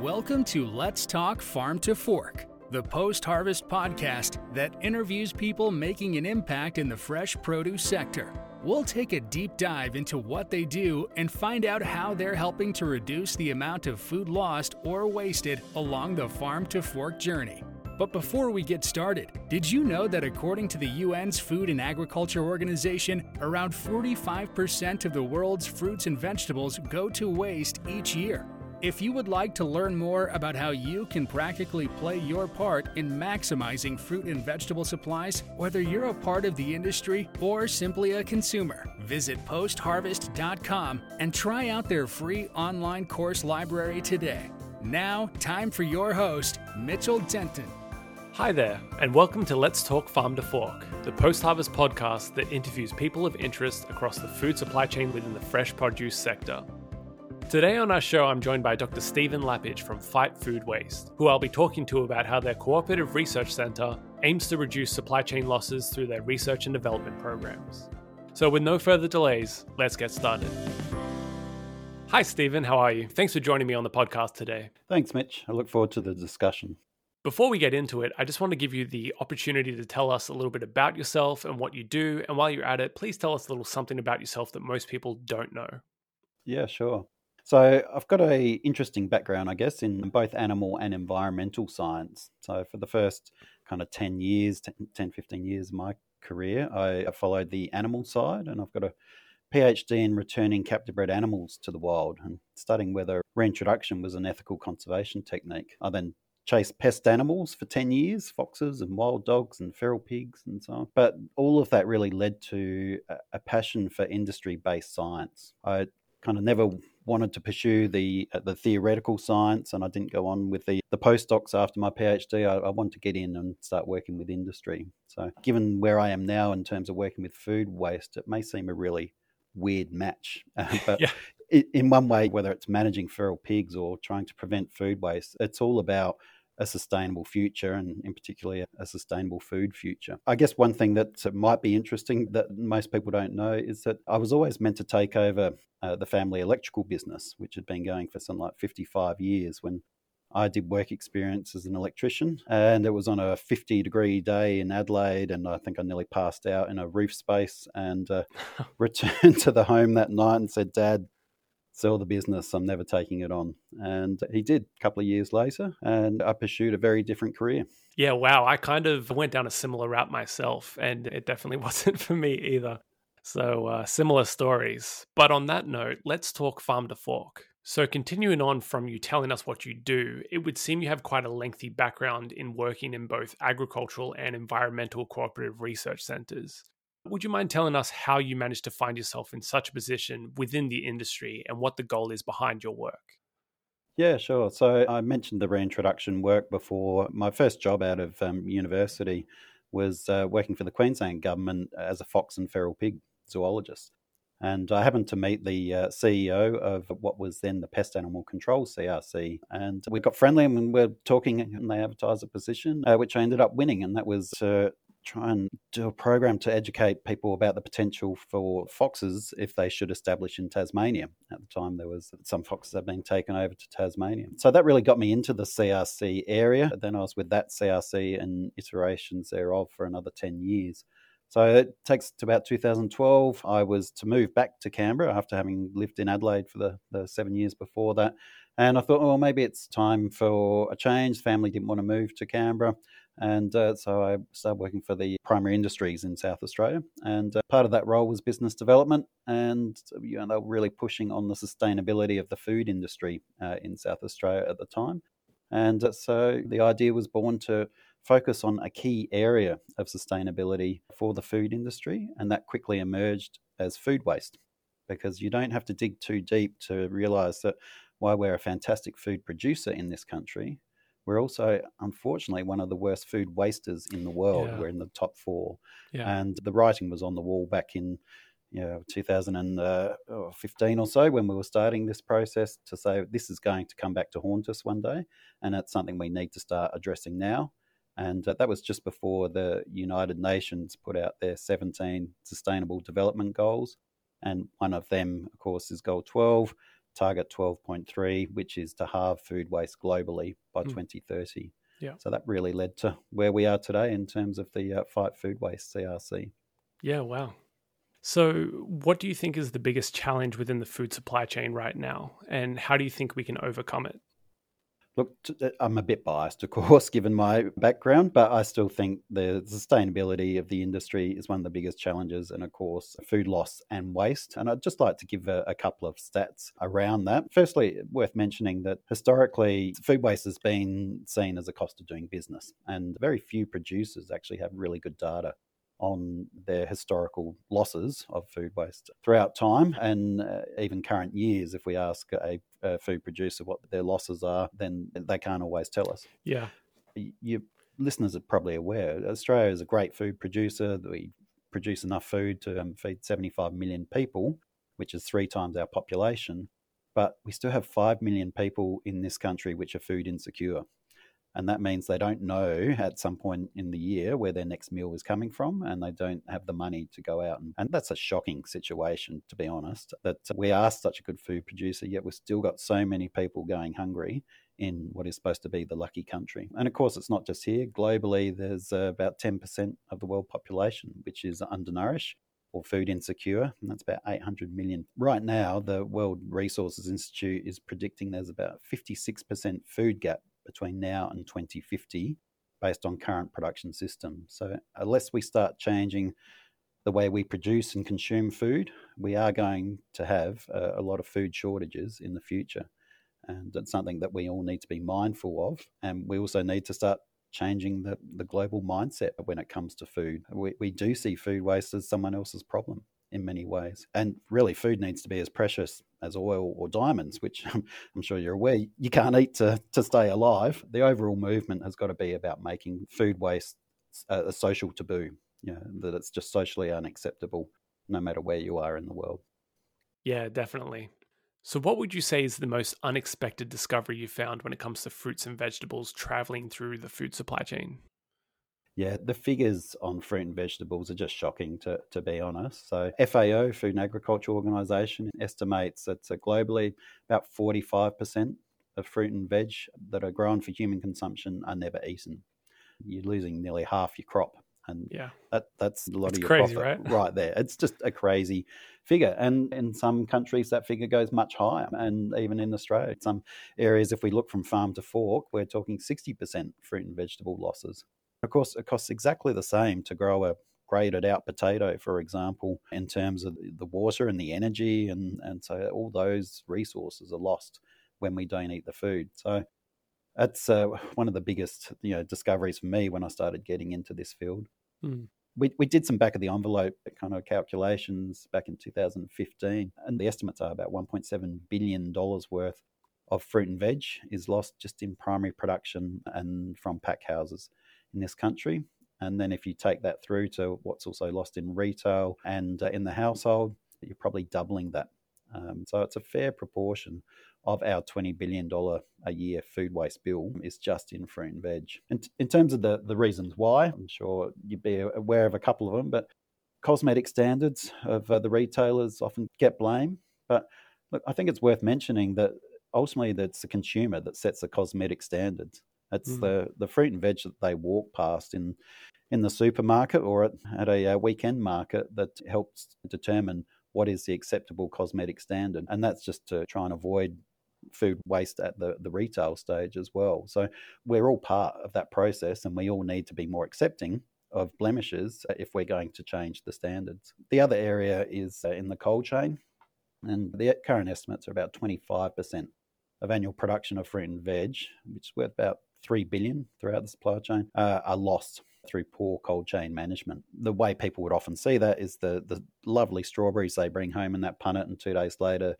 Welcome to Let's Talk Farm to Fork, the post harvest podcast that interviews people making an impact in the fresh produce sector. We'll take a deep dive into what they do and find out how they're helping to reduce the amount of food lost or wasted along the farm to fork journey. But before we get started, did you know that according to the UN's Food and Agriculture Organization, around 45% of the world's fruits and vegetables go to waste each year? If you would like to learn more about how you can practically play your part in maximizing fruit and vegetable supplies, whether you're a part of the industry or simply a consumer, visit postharvest.com and try out their free online course library today. Now, time for your host, Mitchell Denton. Hi there, and welcome to Let's Talk Farm to Fork, the post harvest podcast that interviews people of interest across the food supply chain within the fresh produce sector. Today on our show, I'm joined by Dr. Steven Lapidge from Fight Food Waste, who I'll be talking to about how their cooperative research center aims to reduce supply chain losses through their research and development programs. So, with no further delays, let's get started. Hi, Steven. How are you? Thanks for joining me on the podcast today. Thanks, Mitch. I look forward to the discussion. Before we get into it, I just want to give you the opportunity to tell us a little bit about yourself and what you do. And while you're at it, please tell us a little something about yourself that most people don't know. Yeah, sure. So I've got a interesting background, I guess, in both animal and environmental science. So for the first kind of 10 years, 10, 15 years of my career, I followed the animal side and I've got a PhD in returning captive bred animals to the wild and studying whether reintroduction was an ethical conservation technique. I then chased pest animals for 10 years foxes and wild dogs and feral pigs and so on. But all of that really led to a passion for industry based science. I kind of never wanted to pursue the uh, the theoretical science, and I didn't go on with the the postdocs after my PhD. I, I wanted to get in and start working with industry. So, given where I am now in terms of working with food waste, it may seem a really weird match, but yeah. in one way, whether it's managing feral pigs or trying to prevent food waste, it's all about a sustainable future and in particular a sustainable food future. I guess one thing that might be interesting that most people don't know is that I was always meant to take over uh, the family electrical business, which had been going for something like 55 years when I did work experience as an electrician, and it was on a 50 degree day in Adelaide, and I think I nearly passed out in a roof space and uh, returned to the home that night and said, Dad, sell the business. I'm never taking it on. And he did a couple of years later, and I pursued a very different career. Yeah, wow. I kind of went down a similar route myself, and it definitely wasn't for me either. So, uh, similar stories. But on that note, let's talk farm to fork. So, continuing on from you telling us what you do, it would seem you have quite a lengthy background in working in both agricultural and environmental cooperative research centers. Would you mind telling us how you managed to find yourself in such a position within the industry and what the goal is behind your work? Yeah, sure. So I mentioned the reintroduction work before. My first job out of um, university was uh, working for the Queensland government as a fox and feral pig zoologist. And I happened to meet the uh, CEO of what was then the Pest Animal Control CRC. And we got friendly and we were talking, and they advertised a position, uh, which I ended up winning. And that was to try and do a program to educate people about the potential for foxes if they should establish in Tasmania. At the time, there was some foxes had been taken over to Tasmania. So that really got me into the CRC area. Then I was with that CRC and iterations thereof for another 10 years. So it takes to about 2012. I was to move back to Canberra after having lived in Adelaide for the, the seven years before that. And I thought, well, maybe it's time for a change. Family didn't want to move to Canberra. And uh, so I started working for the primary industries in South Australia. And uh, part of that role was business development. And you know, they were really pushing on the sustainability of the food industry uh, in South Australia at the time. And uh, so the idea was born to focus on a key area of sustainability for the food industry. And that quickly emerged as food waste because you don't have to dig too deep to realize that while we're a fantastic food producer in this country, we're also, unfortunately, one of the worst food wasters in the world. Yeah. We're in the top four. Yeah. And the writing was on the wall back in you know, 2015 uh, or so when we were starting this process to say this is going to come back to haunt us one day. And it's something we need to start addressing now. And uh, that was just before the United Nations put out their 17 Sustainable Development Goals. And one of them, of course, is Goal 12 target 12.3, which is to halve food waste globally by mm. 2030. Yeah. So that really led to where we are today in terms of the uh, Fight Food Waste CRC. Yeah, wow. So, what do you think is the biggest challenge within the food supply chain right now? And how do you think we can overcome it? Look, uh, I'm a bit biased, of course, given my background, but I still think the sustainability of the industry is one of the biggest challenges, and of course, food loss and waste. And I'd just like to give a, a couple of stats around that. Firstly, worth mentioning that historically, food waste has been seen as a cost of doing business, and very few producers actually have really good data on their historical losses of food waste throughout time and uh, even current years. If we ask a, a, food producer what their losses are, then they can't always tell us. Yeah. Your listeners are probably aware Australia is a great food producer. We produce enough food to um, feed 75 million people, which is three times our population. But we still have 5 million people in this country which are food insecure. And that means they don't know at some point in the year where their next meal is coming from, and they don't have the money to go out. And, and that's a shocking situation, to be honest, that we are such a good food producer, yet we've still got so many people going hungry in what is supposed to be the lucky country. And of course, it's not just here. Globally, there's uh, about 10% of the world population which is undernourished or food insecure, and that's about 800 million. Right now, the World Resources Institute is predicting there's about 56% food gap between now and 2050 based on current production systems. So, unless we start changing the way we produce and consume food, we are going to have a, a, lot of food shortages in the future. And it's something that we all need to be mindful of. And we also need to start changing the, the global mindset when it comes to food. We, we do see food waste as someone else's problem in many ways. And really, food needs to be as precious as oil or diamonds, which I'm sure you're aware you can't eat to, to stay alive. The overall movement has got to be about making food waste a, a social taboo, you know, that it's just socially unacceptable no matter where you are in the world. Yeah, definitely. So, what would you say is the most unexpected discovery you found when it comes to fruits and vegetables traveling through the food supply chain? Yeah, the figures on fruit and vegetables are just shocking, to, to be honest. So, FAO, Food and Agriculture Organization, estimates that uh, globally about 45% of fruit and veg that are grown for human consumption are never eaten. You're losing nearly half your crop. And yeah, that, that's a lot it's of your crazy, profit right? right there. It's just a crazy figure. And in some countries, that figure goes much higher. And even in Australia, some areas, if we look from farm to fork, we're talking 60% fruit and vegetable losses. Of course, it costs exactly the same to grow a graded out potato, for example, in terms of the water and the energy. And, and so all those resources are lost when we don't eat the food. So that's uh, one of the biggest you know discoveries for me when I started getting into this field. Mm. We, we did some back of the envelope kind of calculations back in 2015, and the estimates are about 1.7 billion dollars worth of fruit and veg is lost just in primary production and from pack houses in this country. And then if you take that through to what's also lost in retail and uh, in the household, you're probably doubling that. Um, so it's a fair proportion of our $20 billion a year food waste bill is just in fruit and veg. And in terms of the, the reasons why, I'm sure you'd be aware of a couple of them, but cosmetic standards of uh, the retailers often get blame. But look, I think it's worth mentioning that ultimately that's the consumer that sets the cosmetic standards. It's mm. the, the fruit and veg that they walk past in in the supermarket or at, at a, a uh, weekend market that helps determine what is the acceptable cosmetic standard. And that's just to try and avoid food waste at the, the retail stage as well. So we're all part of that process and we all need to be more accepting of blemishes if we're going to change the standards. The other area is uh, in the cold chain, and the current estimates are about 25% of annual production of fruit and veg, which is worth about three billion throughout the supply chain, uh, are lost through poor cold chain management. The way people would often see that is the the lovely strawberries they bring home in that punnet, and two days later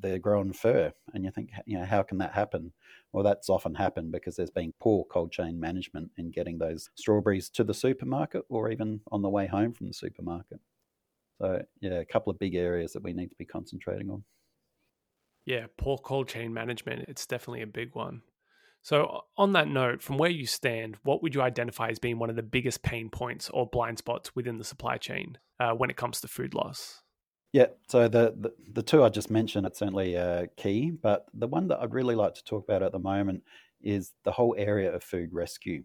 they're grown fur, and you think, you know, how can that happen? Well, that's often happened because there's been poor cold chain management in getting those strawberries to the supermarket or even on the way home from the supermarket. So, yeah, a couple of big areas that we need to be concentrating on. Yeah, poor cold chain management. It's definitely a big one. So, on that note, from where you stand, what would you identify as being one of the biggest pain points or blind spots within the supply chain uh, when it comes to food loss? Yeah, so the, the, the two I just mentioned are certainly uh, key, but the one that I'd really like to talk about at the moment is the whole area of food rescue.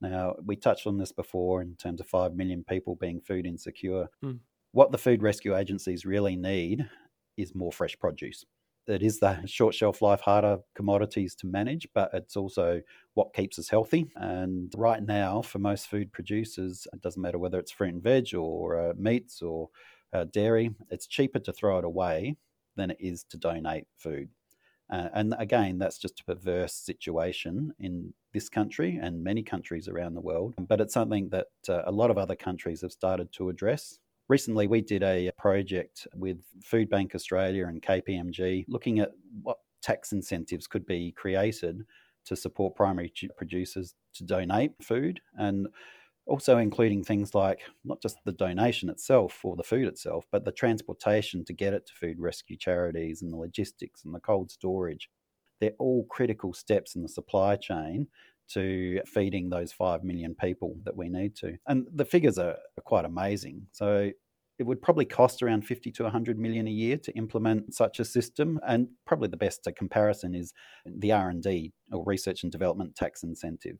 Now, we touched on this before in terms of 5 million people being food insecure. Mm. What the food rescue agencies really need is more fresh produce. It is the short shelf life, harder commodities to manage, but it's also what keeps us healthy. And right now, for most food producers, it doesn't matter whether it's fruit and veg or uh, meats or uh, dairy, it's cheaper to throw it away than it is to donate food. Uh, and again, that's just a perverse situation in this country and many countries around the world. But it's something that uh, a lot of other countries have started to address. Recently, we did a project with Foodbank Australia and KPMG looking at what tax incentives could be created to support primary producers to donate food. And also including things like not just the donation itself or the food itself, but the transportation to get it to food rescue charities and the logistics and the cold storage. They're all critical steps in the supply chain to feeding those 5 million people that we need to. And the figures are, quite amazing. So it would probably cost around 50 to 100 million a year to implement such a system and probably the best comparison is the R&D or research and development tax incentive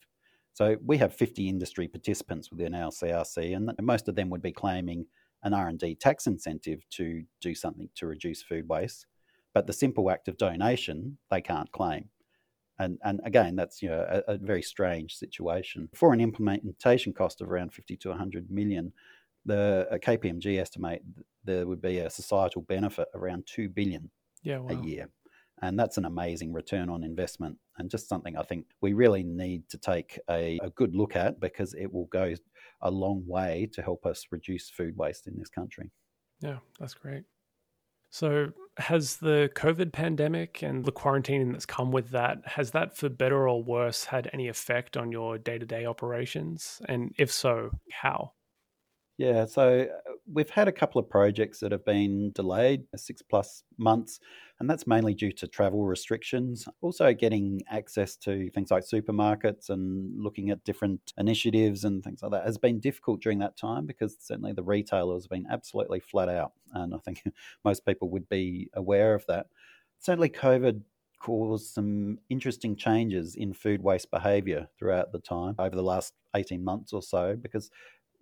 so we have 50 industry participants within our CRC, and most of them would be claiming an R&D tax incentive to do something to reduce food waste. But the simple act of donation, they can't claim. And, and again, that's you know, a, a very strange situation. For an implementation cost of around 50 to 100 million, the KPMG estimate there would be a societal benefit around 2 billion yeah, wow. a year. And that's an amazing return on investment and just something I think we really need to take a, a, good look at because it will go a long way to help us reduce food waste in this country. Yeah, that's great. So, has the COVID pandemic and the quarantining that's come with that, has that for better or worse had any effect on your day to day operations? And if so, how? Yeah, so we've had a couple of projects that have been delayed six plus months, and that's mainly due to travel restrictions. Also, getting access to things like supermarkets and looking at different initiatives and things like that has been difficult during that time because certainly the retailers have been absolutely flat out. And I think most people would be aware of that. Certainly, COVID caused some interesting changes in food waste behaviour throughout the time over the last 18 months or so because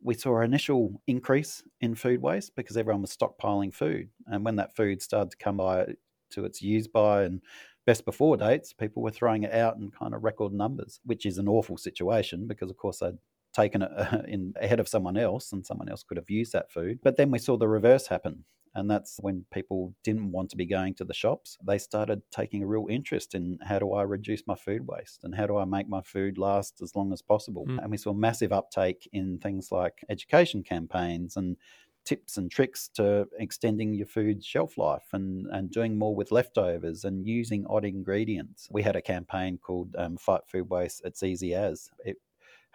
we saw an initial increase in food waste because everyone was stockpiling food. And when that food started to come by to its use by and best before dates, people were throwing it out in kind of record numbers, which is an awful situation because, of course, they'd taken it in ahead of someone else and someone else could have used that food. But then we saw the reverse happen. And that's when people didn't want to be going to the shops. They started taking a real interest in how do I reduce my food waste and how do I make my food last as long as possible. Mm. And we saw massive uptake in things like education campaigns and tips and tricks to extending your food shelf life and, and doing more with leftovers and using odd ingredients. We had a campaign called um, Fight Food Waste It's Easy As. It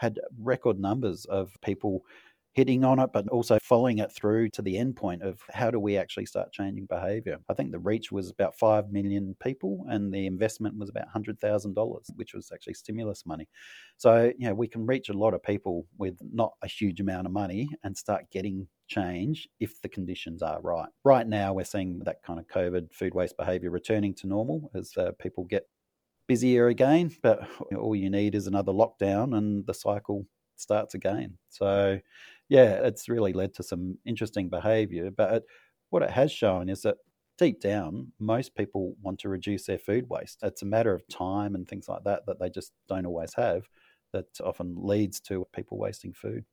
had record numbers of people hitting on it, but also following it through to the end point of how do we actually start changing behavior. I think the reach was about 5 million people and the investment was about $100,000, which was actually stimulus money. So, you know, we can reach a lot of people with not a huge amount of money and start getting change if the conditions are right. Right now, we're seeing that kind of COVID food waste behavior returning to normal as uh, people get busier again, but all you need is another lockdown and the cycle starts again. So, yeah, it's really led to some interesting behavior. But it, what it has shown is that deep down, most people want to reduce their food waste. It's a matter of time and things like that that they just don't always have that often leads to people wasting food.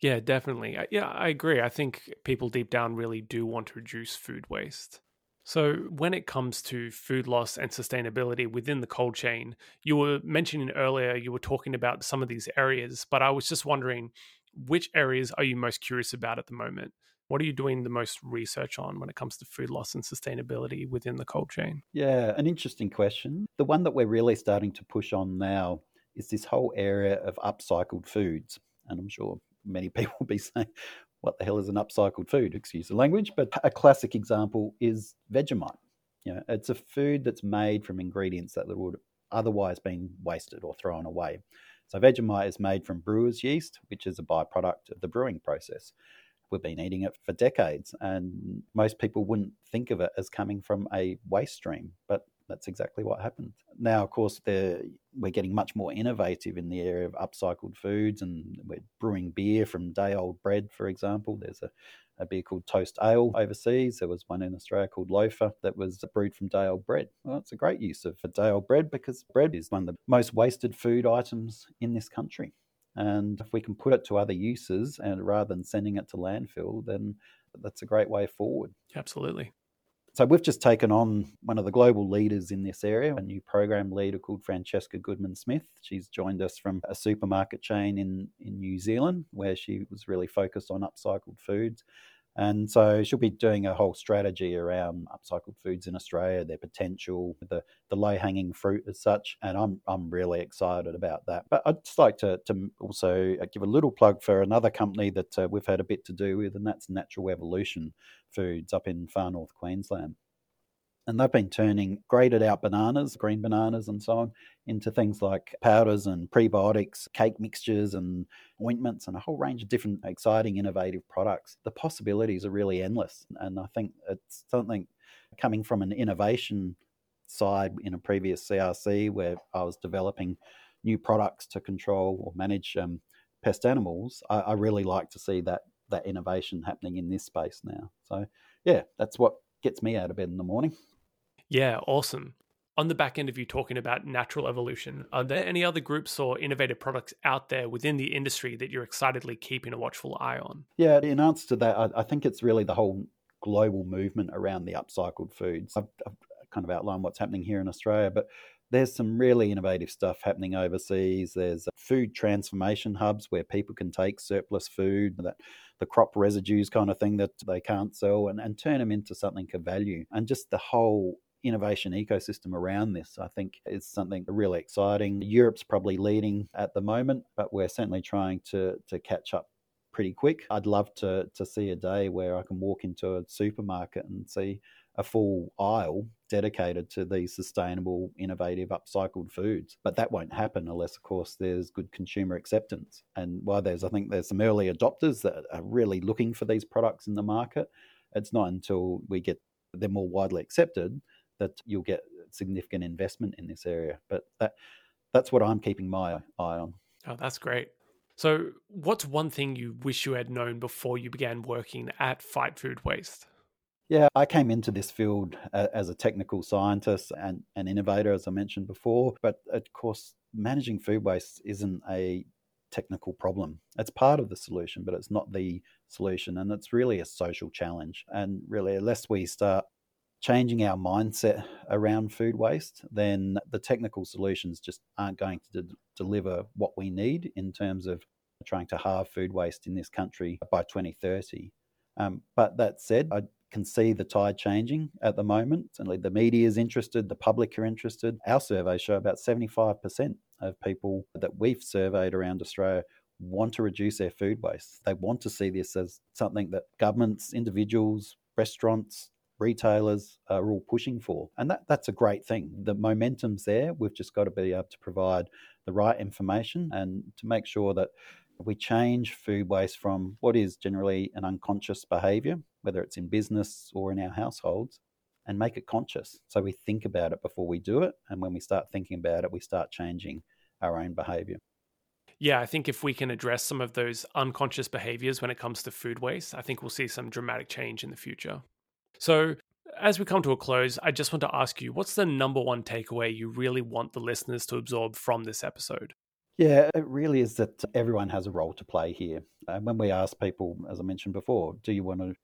Yeah, definitely. Yeah, I agree. I think people deep down really do want to reduce food waste. So, when it comes to food loss and sustainability within the cold chain, you were mentioning earlier, you were talking about some of these areas, but I was just wondering which areas are you most curious about at the moment? What are you doing the most research on when it comes to food loss and sustainability within the cold chain? Yeah, an interesting question. The one that we're really starting to push on now is this whole area of upcycled foods. And I'm sure many people will be saying, what the hell is an upcycled food? Excuse the language. But a classic example is Vegemite. You know, it's a food that's made from ingredients that would otherwise been wasted or thrown away. So Vegemite is made from brewer's yeast, which is a byproduct of the brewing process. we've been eating it for decades. And most people wouldn't think of it as coming from a waste stream, but that's exactly what happened. Now, of course, we're getting much more innovative in the area of upcycled foods, and we're brewing beer from day old bread, for example. There's a, a beer called Toast Ale overseas. There was one in Australia called Loafer that was brewed from day old bread. Well, it's a great use of day old bread because bread is one of the most wasted food items in this country. And if we can put it to other uses and rather than sending it to landfill, then that's a great way forward. Absolutely. So we've just taken on one of the global leaders in this area, a new program leader called Francesca Goodman Smith. She's joined us from a supermarket chain in, in New Zealand where she was really focused on upcycled foods. And so she'll be doing a whole strategy around upcycled foods in Australia, their potential, the, the low hanging fruit as such. And I'm, I'm really excited about that. But I'd just like to, to also give a little plug for another company that uh, we've had a bit to do with, and that's Natural Evolution Foods up in far north Queensland and they've been turning graded out bananas, green bananas, and so on, into things like powders and prebiotics, cake mixtures, and ointments, and a whole range of different exciting, innovative products. The possibilities are really endless, and I think it's something coming from an innovation side in a previous CRC where I was developing new products to control or manage um, pest animals. I, I really like to see that that innovation happening in this space now. So, yeah, that's what gets me out of bed in the morning. Yeah, awesome. On the back end of you talking about natural evolution, are there any other groups or innovative products out there within the industry that you're excitedly keeping a watchful eye on? Yeah, in answer to that, I, I think it's really the whole global movement around the upcycled foods. I've, I've kind of outlined what's happening here in Australia, but there's some really innovative stuff happening overseas. There's uh, food transformation hubs where people can take surplus food, that the crop residues kind of thing that they can't sell, and, and turn them into something of value. And just the whole innovation ecosystem around this, I think, is something really exciting. Europe's probably leading at the moment, but we're certainly trying to, to catch up pretty quick. I'd love to, to see a day where I can walk into a supermarket and see a full aisle dedicated to these sustainable, innovative, upcycled foods. But that won't happen unless, of course, there's good consumer acceptance. And while there's, I think, there's some early adopters that are really looking for these products in the market, it's not until we get them more widely accepted that you'll get significant investment in this area. But that that's what I'm keeping my eye on. Oh, that's great. So, what's one thing you wish you had known before you began working at Fight Food Waste? Yeah, I came into this field as a technical scientist and an innovator, as I mentioned before. But of course, managing food waste isn't a technical problem. It's part of the solution, but it's not the solution. And it's really a social challenge. And really, unless we start changing our mindset around food waste, then the technical solutions just aren't going to de- deliver what we need in terms of trying to halve food waste in this country by 2030. Um, but that said, I can see the tide changing at the moment. And the media is interested, the public are interested. Our surveys show about 75% of people that we've surveyed around Australia want to reduce their food waste. They want to see this as something that governments, individuals, restaurants, retailers are all pushing for. And that, that's a great thing. The momentum's there. We've just got to be able to provide the right information and to make sure that we change food waste from what is generally an unconscious behavior, whether it's in business or in our households, and make it conscious. So we think about it before we do it. And when we start thinking about it, we start changing our own behavior. Yeah, I think if we can address some of those unconscious behaviors when it comes to food waste, I think we'll see some dramatic change in the future. So, as we come to a close, I just want to ask you what's the number one takeaway you really want the listeners to absorb from this episode? Yeah, it really is that everyone has a role to play here. And when we ask people, as I mentioned before, do you want to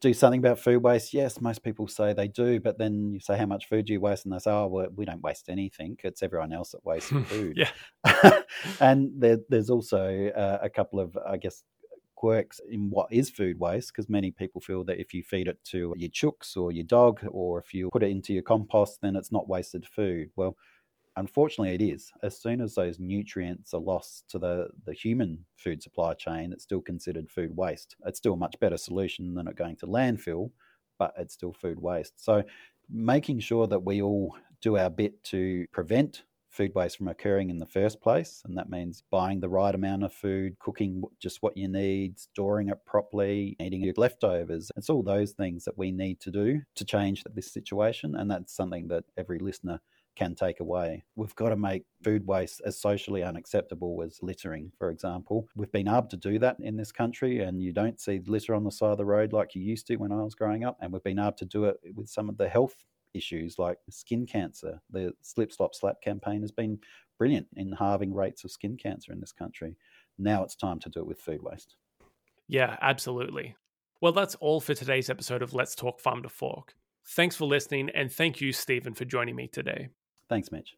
do something about food waste? Yes, most people say they do, but then you say, how much food do you waste? And they say, oh, well, we don't waste anything. It's everyone else that wastes food. yeah. and there, there's also uh, a couple of, I guess, quirks in what is food waste because many people feel that if you feed it to your chooks or your dog or if you put it into your compost then it's not wasted food well unfortunately it is as soon as those nutrients are lost to the, the human food supply chain it's still considered food waste it's still a much better solution than it going to landfill but it's still food waste so making sure that we all do our bit to prevent food waste from occurring in the first place. And that means buying the right amount of food, cooking just what you need, storing it properly, eating your leftovers. It's all those things that we need to do to change this situation. And that's something that every listener can take away. We've got to make food waste as socially unacceptable as littering, for example. We've been able to do that in this country, and you don't see litter on the side of the road like you used to when I was growing up. And we've been able to do it with some of the health issues like skin cancer. The Slip Slop Slap campaign has been brilliant in halving rates of skin cancer in this country. Now it's time to do it with food waste. Yeah, absolutely. Well, that's all for today's episode of Let's Talk Farm to Fork. Thanks for listening, and thank you, Steven, for joining me today. Thanks, Mitch.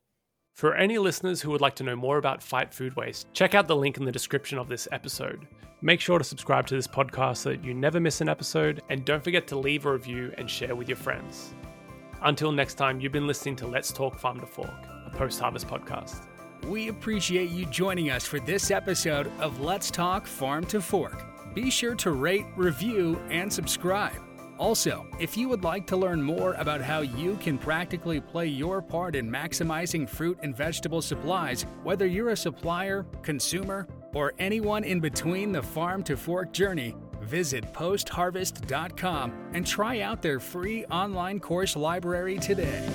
For any listeners who would like to know more about Fight Food Waste, check out the link in the description of this episode. Make sure to subscribe to this podcast so that you never miss an episode, and don't forget to leave a review and share with your friends. Until next time, you've been listening to Let's Talk Farm to Fork, a post harvest podcast. We appreciate you joining us for this episode of Let's Talk Farm to Fork. Be sure to rate, review, and subscribe. Also, if you would like to learn more about how you can practically play your part in maximizing fruit and vegetable supplies, whether you're a supplier, consumer, or anyone in between the farm to fork journey, Visit postharvest.com and try out their free online course library today.